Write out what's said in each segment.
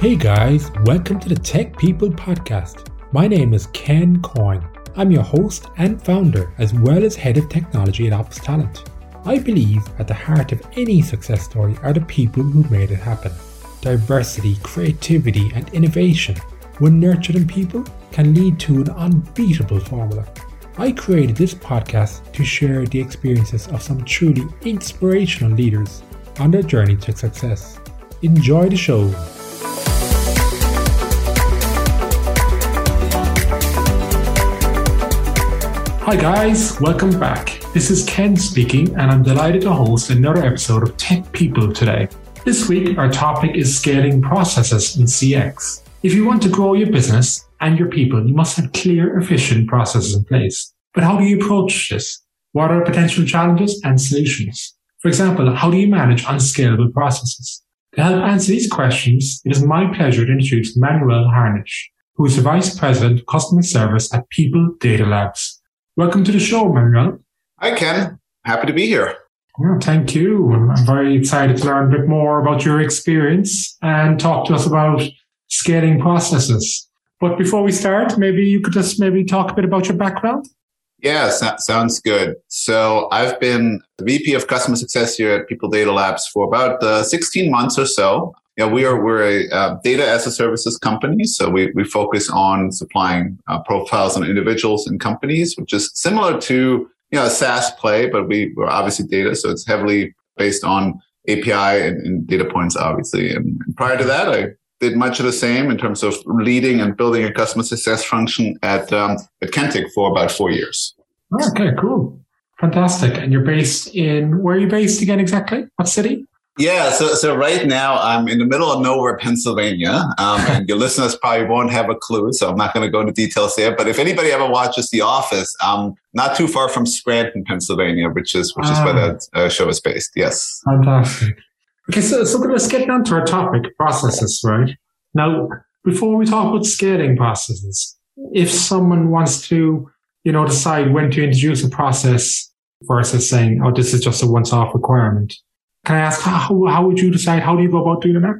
Hey guys, welcome to the Tech People Podcast. My name is Ken Coyne. I'm your host and founder, as well as head of technology at Ops Talent. I believe at the heart of any success story are the people who made it happen. Diversity, creativity, and innovation, when nurtured in people, can lead to an unbeatable formula. I created this podcast to share the experiences of some truly inspirational leaders on their journey to success. Enjoy the show. Hi, guys, welcome back. This is Ken speaking, and I'm delighted to host another episode of Tech People today. This week, our topic is scaling processes in CX. If you want to grow your business and your people, you must have clear, efficient processes in place. But how do you approach this? What are potential challenges and solutions? For example, how do you manage unscalable processes? To help answer these questions, it is my pleasure to introduce Manuel Harnisch, who is the Vice President of Customer Service at People Data Labs. Welcome to the show, Manuel. Hi, Ken. Happy to be here. Yeah, thank you. I'm very excited to learn a bit more about your experience and talk to us about scaling processes. But before we start, maybe you could just maybe talk a bit about your background. Yeah, so- sounds good. So I've been the VP of Customer Success here at People Data Labs for about uh, 16 months or so. Yeah, we are we're a uh, data as a services company, so we we focus on supplying uh, profiles on individuals and companies, which is similar to you know a SaaS play, but we we're obviously data, so it's heavily based on API and, and data points, obviously. And, and prior to that, I did much of the same in terms of leading and building a customer success function at um, at Kentik for about four years. Okay, cool, fantastic. And you're based in where are you based again exactly? What city? Yeah, so so right now I'm in the middle of nowhere, Pennsylvania, um, and your listeners probably won't have a clue, so I'm not going to go into details there. But if anybody ever watches The Office, I'm not too far from Scranton, Pennsylvania, which is which is where ah. that uh, show is based. Yes, fantastic. Okay, so so let's get down to our topic, processes, right? Now, before we talk about scaling processes, if someone wants to, you know, decide when to introduce a process versus saying, "Oh, this is just a once-off requirement." Can I ask how, how would you decide? How do you go about doing that?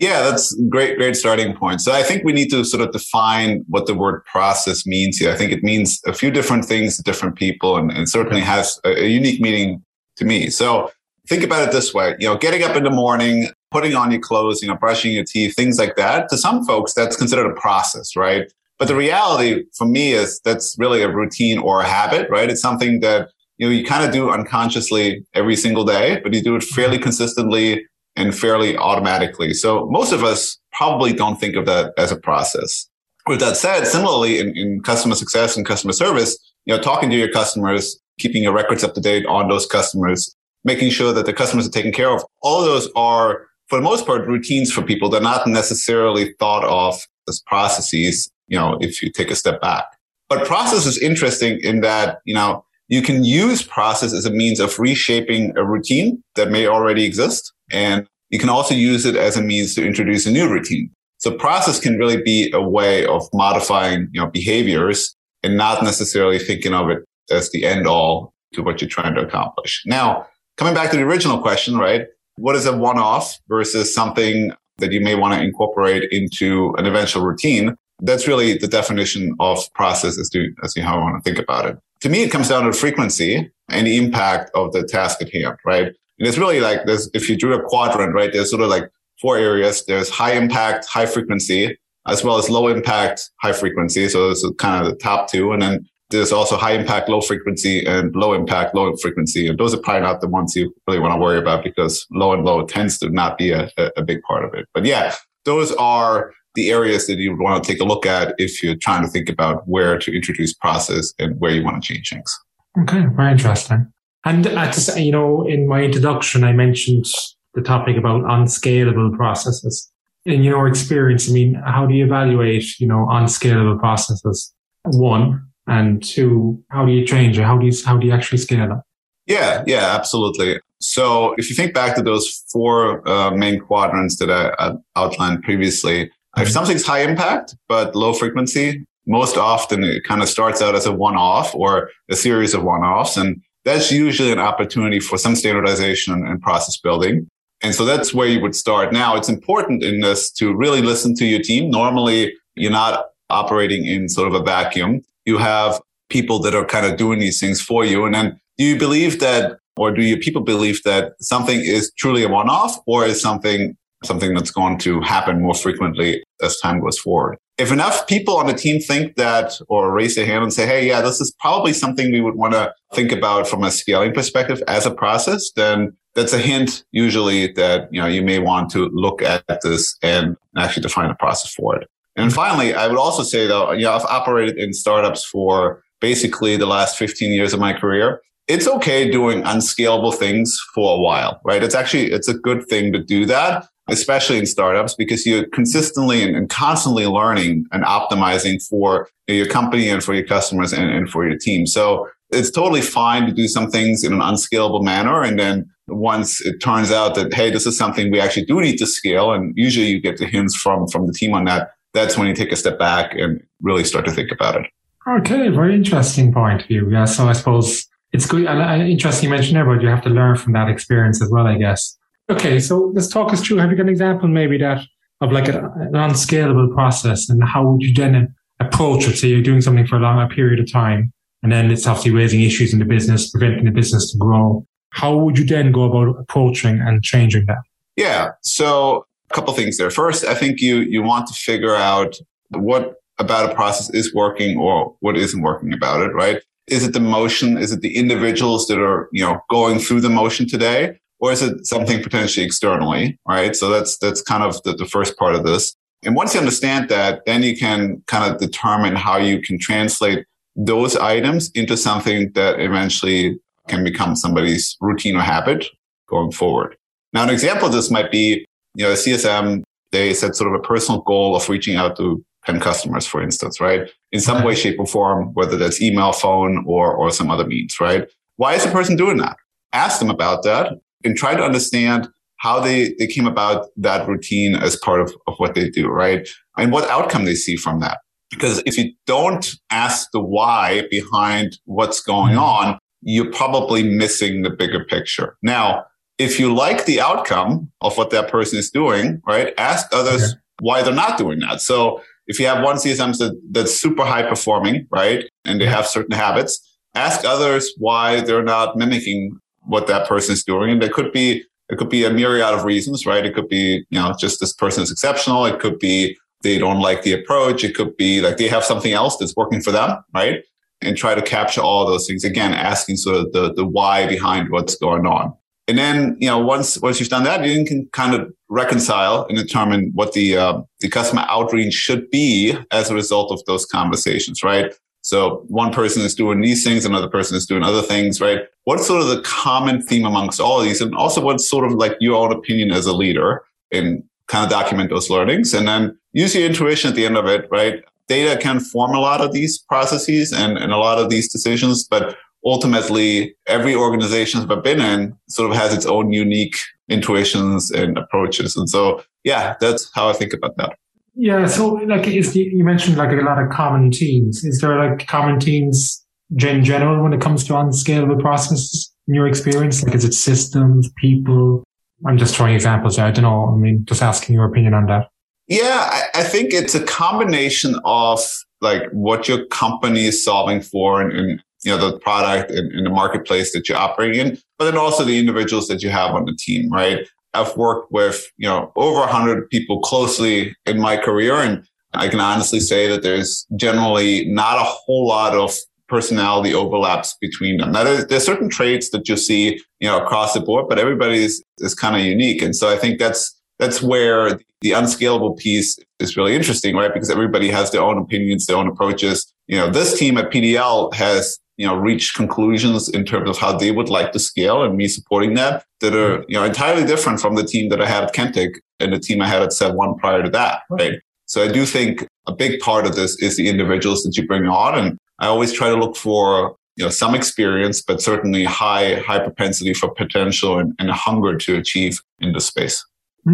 Yeah, that's great, great starting point. So I think we need to sort of define what the word process means here. I think it means a few different things to different people and, and certainly has a, a unique meaning to me. So think about it this way, you know, getting up in the morning, putting on your clothes, you know, brushing your teeth, things like that. To some folks, that's considered a process, right? But the reality for me is that's really a routine or a habit, right? It's something that you know, you kind of do unconsciously every single day, but you do it fairly mm-hmm. consistently and fairly automatically. So most of us probably don't think of that as a process. With that said, similarly in, in customer success and customer service, you know, talking to your customers, keeping your records up to date on those customers, making sure that the customers are taken care of. All of those are, for the most part, routines for people. They're not necessarily thought of as processes, you know, if you take a step back. But process is interesting in that, you know, you can use process as a means of reshaping a routine that may already exist. And you can also use it as a means to introduce a new routine. So process can really be a way of modifying, you know, behaviors and not necessarily thinking of it as the end all to what you're trying to accomplish. Now, coming back to the original question, right? What is a one off versus something that you may want to incorporate into an eventual routine? That's really the definition of process as to, as to how I want to think about it to me, it comes down to frequency and the impact of the task at hand, right? And it's really like this, if you drew a quadrant, right, there's sort of like four areas. There's high impact, high frequency, as well as low impact, high frequency. So is kind of the top two. And then there's also high impact, low frequency and low impact, low frequency. And those are probably not the ones you really want to worry about because low and low tends to not be a, a big part of it. But yeah, those are the areas that you would want to take a look at if you're trying to think about where to introduce process and where you want to change things. Okay, very interesting. And to you know, in my introduction, I mentioned the topic about unscalable processes. In your experience, I mean, how do you evaluate, you know, unscalable processes? One and two, how do you change it? How do you how do you actually scale them? Yeah, yeah, absolutely. So if you think back to those four uh, main quadrants that I, I outlined previously, if something's high impact but low frequency, most often it kind of starts out as a one off or a series of one offs. And that's usually an opportunity for some standardization and process building. And so that's where you would start. Now it's important in this to really listen to your team. Normally you're not operating in sort of a vacuum. You have people that are kind of doing these things for you. And then do you believe that, or do your people believe that something is truly a one-off or is something something that's going to happen more frequently as time goes forward? If enough people on the team think that or raise their hand and say, Hey, yeah, this is probably something we would want to think about from a scaling perspective as a process, then that's a hint usually that, you know, you may want to look at this and actually define a process for it. And finally, I would also say though, you know, I've operated in startups for basically the last 15 years of my career. It's okay doing unscalable things for a while, right? It's actually, it's a good thing to do that, especially in startups because you're consistently and, constantly learning and optimizing for your company and for your customers and, and for your team. So it's totally fine to do some things in an unscalable manner. And then once it turns out that, hey, this is something we actually do need to scale. And usually you get the hints from, from the team on that. That's when you take a step back and really start to think about it. Okay, very interesting point of view. Yeah, so I suppose it's good interesting you mentioned there, but you have to learn from that experience as well, I guess. Okay, so let's talk us through. Have you got an example maybe that of like a, an unscalable process, and how would you then approach it? Say you're doing something for a long a period of time, and then it's obviously raising issues in the business, preventing the business to grow. How would you then go about approaching and changing that? Yeah, so a couple things there. First, I think you you want to figure out what about a process is working or what isn't working about it, right? Is it the motion? Is it the individuals that are, you know, going through the motion today? Or is it something potentially externally, right? So that's, that's kind of the, the first part of this. And once you understand that, then you can kind of determine how you can translate those items into something that eventually can become somebody's routine or habit going forward. Now, an example of this might be, you know, a CSM, they set sort of a personal goal of reaching out to 10 customers, for instance, right? In some way, mm-hmm. shape or form, whether that's email, phone, or, or some other means, right? Why is the person doing that? Ask them about that and try to understand how they, they came about that routine as part of, of what they do, right? And what outcome they see from that. Because if you don't ask the why behind what's going mm-hmm. on, you're probably missing the bigger picture. Now, if you like the outcome of what that person is doing, right? Ask others okay. why they're not doing that. So if you have one CSM that, that's super high performing, right, and they have certain habits, ask others why they're not mimicking what that person is doing. And there could be it could be a myriad of reasons, right? It could be, you know, just this person is exceptional. It could be they don't like the approach. It could be like they have something else that's working for them, right? And try to capture all those things. Again, asking sort of the, the why behind what's going on. And then, you know, once, once you've done that, you can kind of reconcile and determine what the, uh, the customer outreach should be as a result of those conversations, right? So one person is doing these things, another person is doing other things, right? What's sort of the common theme amongst all of these? And also what's sort of like your own opinion as a leader and kind of document those learnings and then use your intuition at the end of it, right? Data can form a lot of these processes and, and a lot of these decisions, but ultimately every organization I've been in sort of has its own unique intuitions and approaches. And so, yeah, that's how I think about that. Yeah. So like, is the, you mentioned like a lot of common themes. Is there like common themes in general when it comes to unscalable processes in your experience? Like, is it systems, people? I'm just throwing examples. Out. I don't know. I mean, just asking your opinion on that. Yeah, I, I think it's a combination of like what your company is solving for and, and you know, the product and, in the marketplace that you're operating in, but then also the individuals that you have on the team, right? I've worked with, you know, over 100 people closely in my career. And I can honestly say that there's generally not a whole lot of personality overlaps between them. Now, there's, there's certain traits that you see, you know, across the board, but everybody is, is kind of unique. And so I think that's, that's where the unscalable piece is really interesting, right? Because everybody has their own opinions, their own approaches. You know, this team at PDL has you know, reach conclusions in terms of how they would like to scale and me supporting that that are, you know, entirely different from the team that I had at Kentik and the team I had at SevOne prior to that. Right. So I do think a big part of this is the individuals that you bring on. And I always try to look for, you know, some experience, but certainly high, high propensity for potential and, and a hunger to achieve in the space.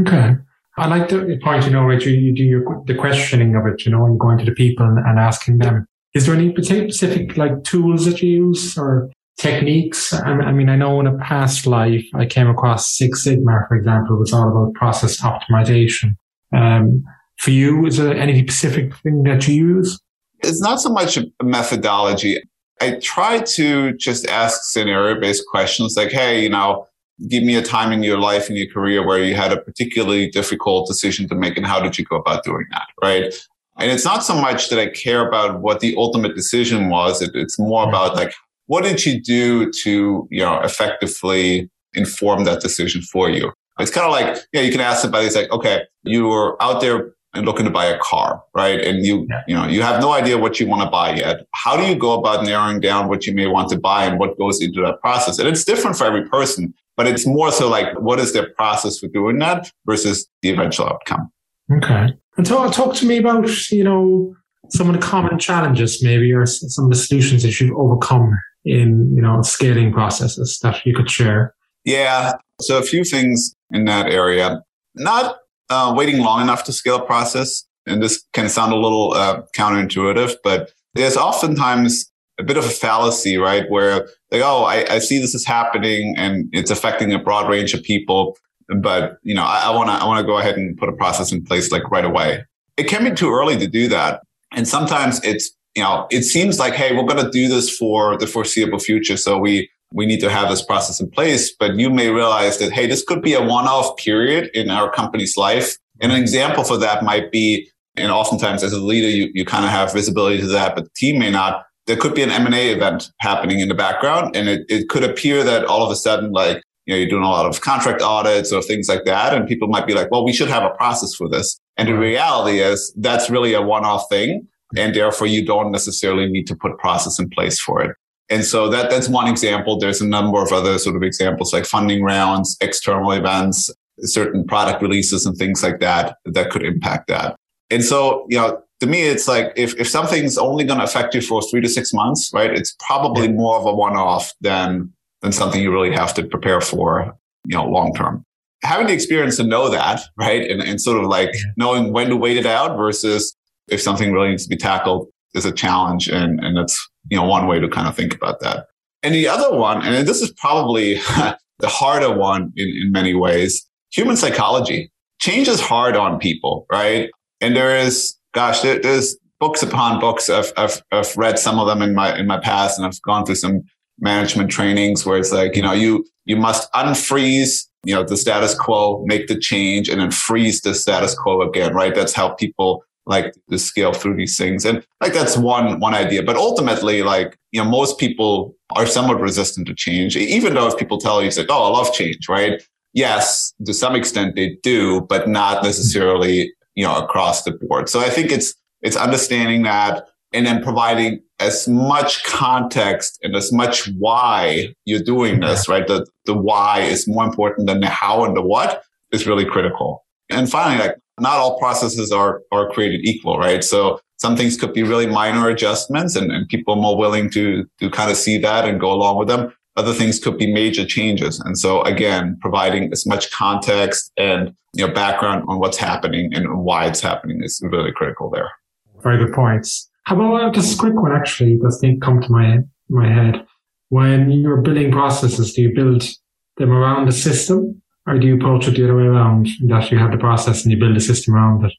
Okay. I like the point, you know, Rachel, you do your, the questioning of it, you know, and going to the people and asking them is there any specific like tools that you use or techniques? I mean, I know in a past life I came across Six Sigma, for example, was all about process optimization. Um, for you, is there any specific thing that you use? It's not so much a methodology. I try to just ask scenario based questions like, hey, you know, give me a time in your life in your career where you had a particularly difficult decision to make and how did you go about doing that? Right. And it's not so much that I care about what the ultimate decision was. It, it's more mm-hmm. about like, what did you do to, you know, effectively inform that decision for you? It's kind of like, yeah, you can ask somebody, it's like, okay, you were out there and looking to buy a car, right? And you, yeah. you know, you have no idea what you want to buy yet. How do you go about narrowing down what you may want to buy and what goes into that process? And it's different for every person, but it's more so like, what is their process for doing that versus the eventual outcome? Okay. And talk, talk to me about, you know, some of the common challenges maybe or some of the solutions that you've overcome in, you know, scaling processes that you could share. Yeah. So a few things in that area. Not uh, waiting long enough to scale a process. And this can sound a little uh, counterintuitive, but there's oftentimes a bit of a fallacy, right? Where like, oh, I, I see this is happening and it's affecting a broad range of people, but you know, I want to I want to go ahead and put a process in place like right away. It can be too early to do that, and sometimes it's you know it seems like hey, we're going to do this for the foreseeable future, so we we need to have this process in place. But you may realize that, hey, this could be a one off period in our company's life. And an example for that might be, and oftentimes as a leader, you, you kind of have visibility to that, but the team may not. There could be an M&A event happening in the background. And it, it could appear that all of a sudden, like, you know, you're doing a lot of contract audits or things like that. And people might be like, well, we should have a process for this. And the reality is that's really a one off thing. And therefore you don't necessarily need to put process in place for it. And so that, that's one example. There's a number of other sort of examples like funding rounds, external events, certain product releases and things like that that could impact that. And so, you know, to me, it's like if, if something's only going to affect you for three to six months, right? It's probably more of a one off than, than something you really have to prepare for, you know, long term. Having the experience to know that, right? And, and sort of like knowing when to wait it out versus if something really needs to be tackled is a challenge. And, and that's you know, one way to kind of think about that. And the other one, and this is probably the harder one in, in many ways, human psychology. Change is hard on people, right? And there is, gosh, there, there's books upon books. I've, I've, I've read some of them in my, in my past and I've gone through some management trainings where it's like, you know, you, you must unfreeze, you know, the status quo, make the change and then freeze the status quo again, right? That's how people like to scale through these things. And like that's one one idea. But ultimately, like, you know, most people are somewhat resistant to change, even though if people tell you, say, oh, I love change, right? Yes, to some extent they do, but not necessarily, you know, across the board. So I think it's it's understanding that and then providing as much context and as much why you're doing this, right? The the why is more important than the how and the what is really critical. And finally, like not all processes are, are created equal, right? So some things could be really minor adjustments and, and people are more willing to, to kind of see that and go along with them. Other things could be major changes. And so again, providing as much context and, you know, background on what's happening and why it's happening is really critical there. Very good points. How about uh, just a quick one actually does think come to my, my head. When you're building processes, do you build them around the system or do you approach it the other way around? That you have the process and you build a system around it?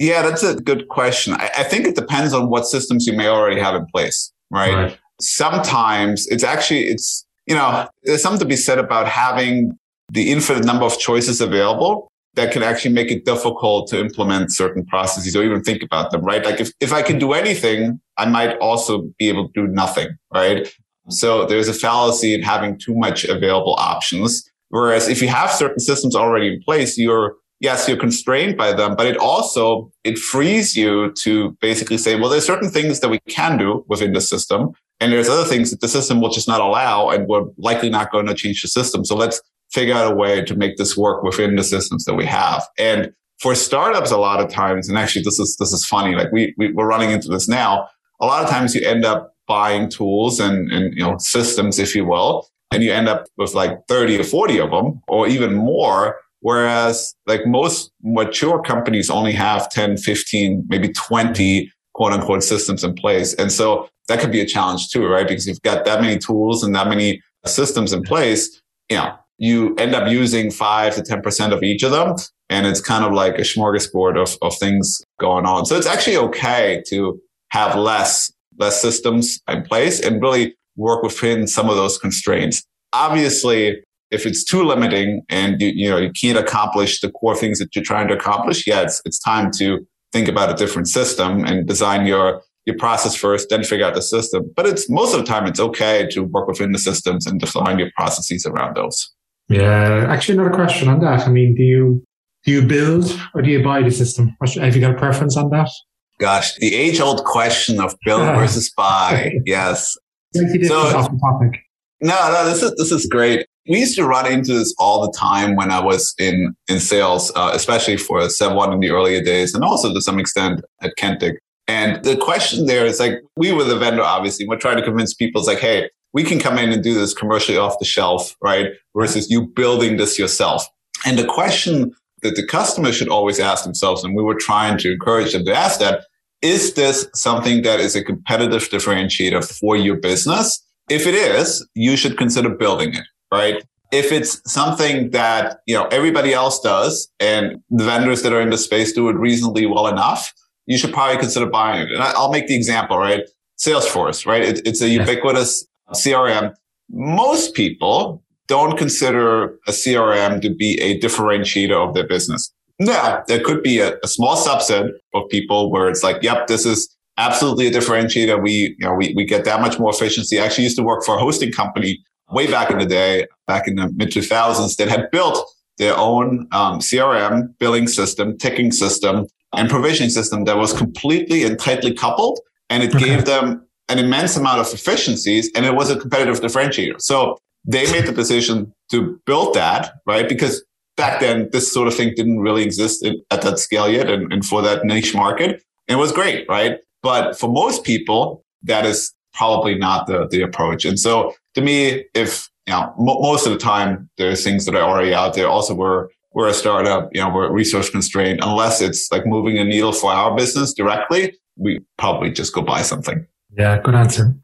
Yeah, that's a good question. I, I think it depends on what systems you may already have in place, right? right? Sometimes it's actually, it's, you know, there's something to be said about having the infinite number of choices available that can actually make it difficult to implement certain processes or even think about them, right? Like if, if I can do anything, I might also be able to do nothing, right? So there's a fallacy in having too much available options. Whereas if you have certain systems already in place, you're, yes, you're constrained by them, but it also, it frees you to basically say, well, there's certain things that we can do within the system. And there's other things that the system will just not allow. And we're likely not going to change the system. So let's figure out a way to make this work within the systems that we have. And for startups, a lot of times, and actually this is, this is funny. Like we, we we're running into this now. A lot of times you end up buying tools and, and, you know, systems, if you will, and you end up with like 30 or 40 of them or even more. Whereas like most mature companies only have 10, 15, maybe 20 quote unquote systems in place. And so that could be a challenge too, right? Because you've got that many tools and that many systems in place, you know, you end up using five to 10% of each of them. And it's kind of like a smorgasbord of, of things going on. So it's actually okay to have less, less systems in place and really work within some of those constraints. Obviously, if it's too limiting and you, you know, you can't accomplish the core things that you're trying to accomplish, yeah, it's, it's time to think about a different system and design your, your process first, then figure out the system. But it's most of the time, it's okay to work within the systems and define your processes around those. Yeah, actually, another question on that. I mean, do you do you build or do you buy the system? Have you got a preference on that? Gosh, the age old question of build versus buy. yes. So, off the topic. No, no, this is this is great. We used to run into this all the time when I was in in sales, uh, especially for SevOne in the earlier days, and also to some extent at Kentik. And the question there is like, we were the vendor, obviously. We're trying to convince people, it's like, hey, we can come in and do this commercially off the shelf, right? Versus you building this yourself. And the question that the customer should always ask themselves, and we were trying to encourage them to ask that, is this something that is a competitive differentiator for your business? If it is, you should consider building it, right? If it's something that, you know, everybody else does and the vendors that are in the space do it reasonably well enough, you should probably consider buying it. And I'll make the example, right? Salesforce, right? It, it's a ubiquitous CRM, most people don't consider a CRM to be a differentiator of their business. Yeah, there could be a, a, small subset of people where it's like, yep, this is absolutely a differentiator. We, you know, we, we get that much more efficiency. I actually used to work for a hosting company way back in the day, back in the mid 2000s that had built their own um, CRM billing system, ticking system, and provisioning system that was completely and tightly coupled. And it okay. gave them an immense amount of efficiencies and it was a competitive differentiator. So they made the decision to build that, right? Because back then, this sort of thing didn't really exist in, at that scale yet and, and for that niche market. It was great, right? But for most people, that is probably not the, the approach. And so to me, if, you know, most of the time there's things that are already out there. Also, we're, we're a startup, you know, we're resource constrained. Unless it's like moving a needle for our business directly, we probably just go buy something. Yeah, good answer.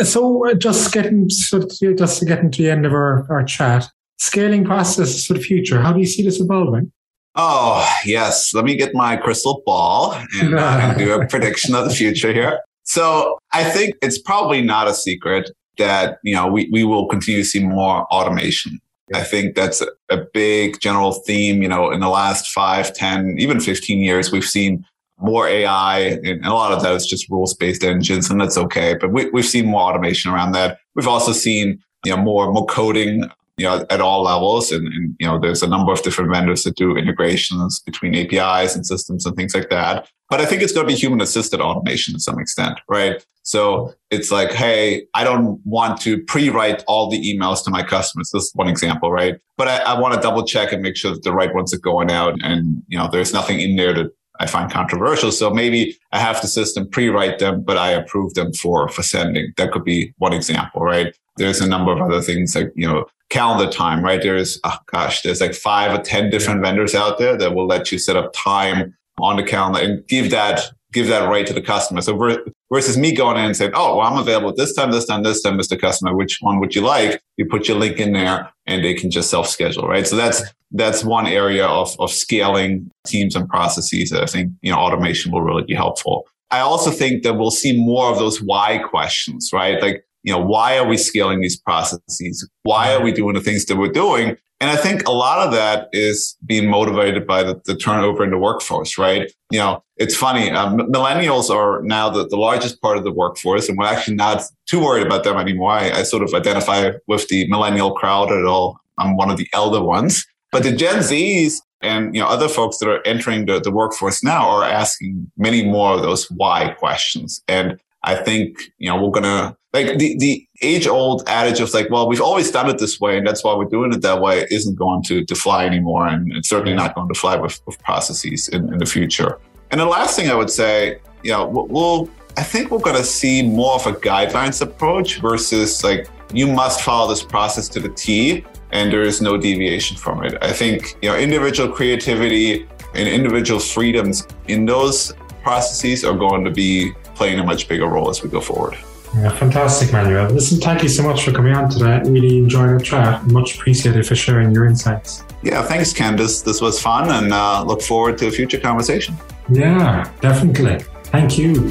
Uh, so uh, just getting just getting to the end of our, our chat, scaling processes for the future. How do you see this evolving? Oh yes, let me get my crystal ball and, uh, and do a prediction of the future here. So I think it's probably not a secret that you know we, we will continue to see more automation. I think that's a, a big general theme. You know, in the last five, ten, even 15 years, we've seen more AI, and a lot of that is just rules based engines, and that's okay. But we, we've seen more automation around that. We've also seen you know more more coding you know at all levels, and, and you know there's a number of different vendors that do integrations between APIs and systems and things like that. But I think it's going to be human assisted automation to some extent, right? So it's like, hey, I don't want to pre-write all the emails to my customers. This is one example, right? But I, I want to double check and make sure that the right ones are going out and, you know, there's nothing in there that I find controversial. So maybe I have the system pre-write them, but I approve them for, for sending. That could be one example, right? There's a number of other things like, you know, calendar time, right? There's, oh ah, gosh, there's like five or 10 different vendors out there that will let you set up time on the calendar and give that give that right to the customer. So versus me going in and saying, "Oh, well, I'm available this time, this time, this time, Mr. Customer. Which one would you like?" You put your link in there, and they can just self schedule, right? So that's that's one area of of scaling teams and processes. That I think you know automation will really be helpful. I also think that we'll see more of those why questions, right? Like you know, why are we scaling these processes? Why are we doing the things that we're doing? And I think a lot of that is being motivated by the, the turnover in the workforce, right? You know, it's funny. Um, millennials are now the, the largest part of the workforce, and we're actually not too worried about them anymore. I, I sort of identify with the millennial crowd at all. I'm one of the elder ones. But the Gen Zs and you know other folks that are entering the, the workforce now are asking many more of those why questions. And I think, you know, we're going to like the, the age old adage of like, well, we've always done it this way and that's why we're doing it that way isn't going to, to fly anymore. And it's certainly not going to fly with, with processes in, in the future. And the last thing I would say, you know, we'll, I think we're going to see more of a guidelines approach versus like, you must follow this process to the T and there is no deviation from it. I think, you know, individual creativity and individual freedoms in those processes are going to be playing a much bigger role as we go forward. Yeah, fantastic, Manuel. Listen, thank you so much for coming on today. Really enjoyed the chat. Much appreciated for sharing your insights. Yeah, thanks, Candice. This was fun and uh, look forward to a future conversation. Yeah, definitely. Thank you.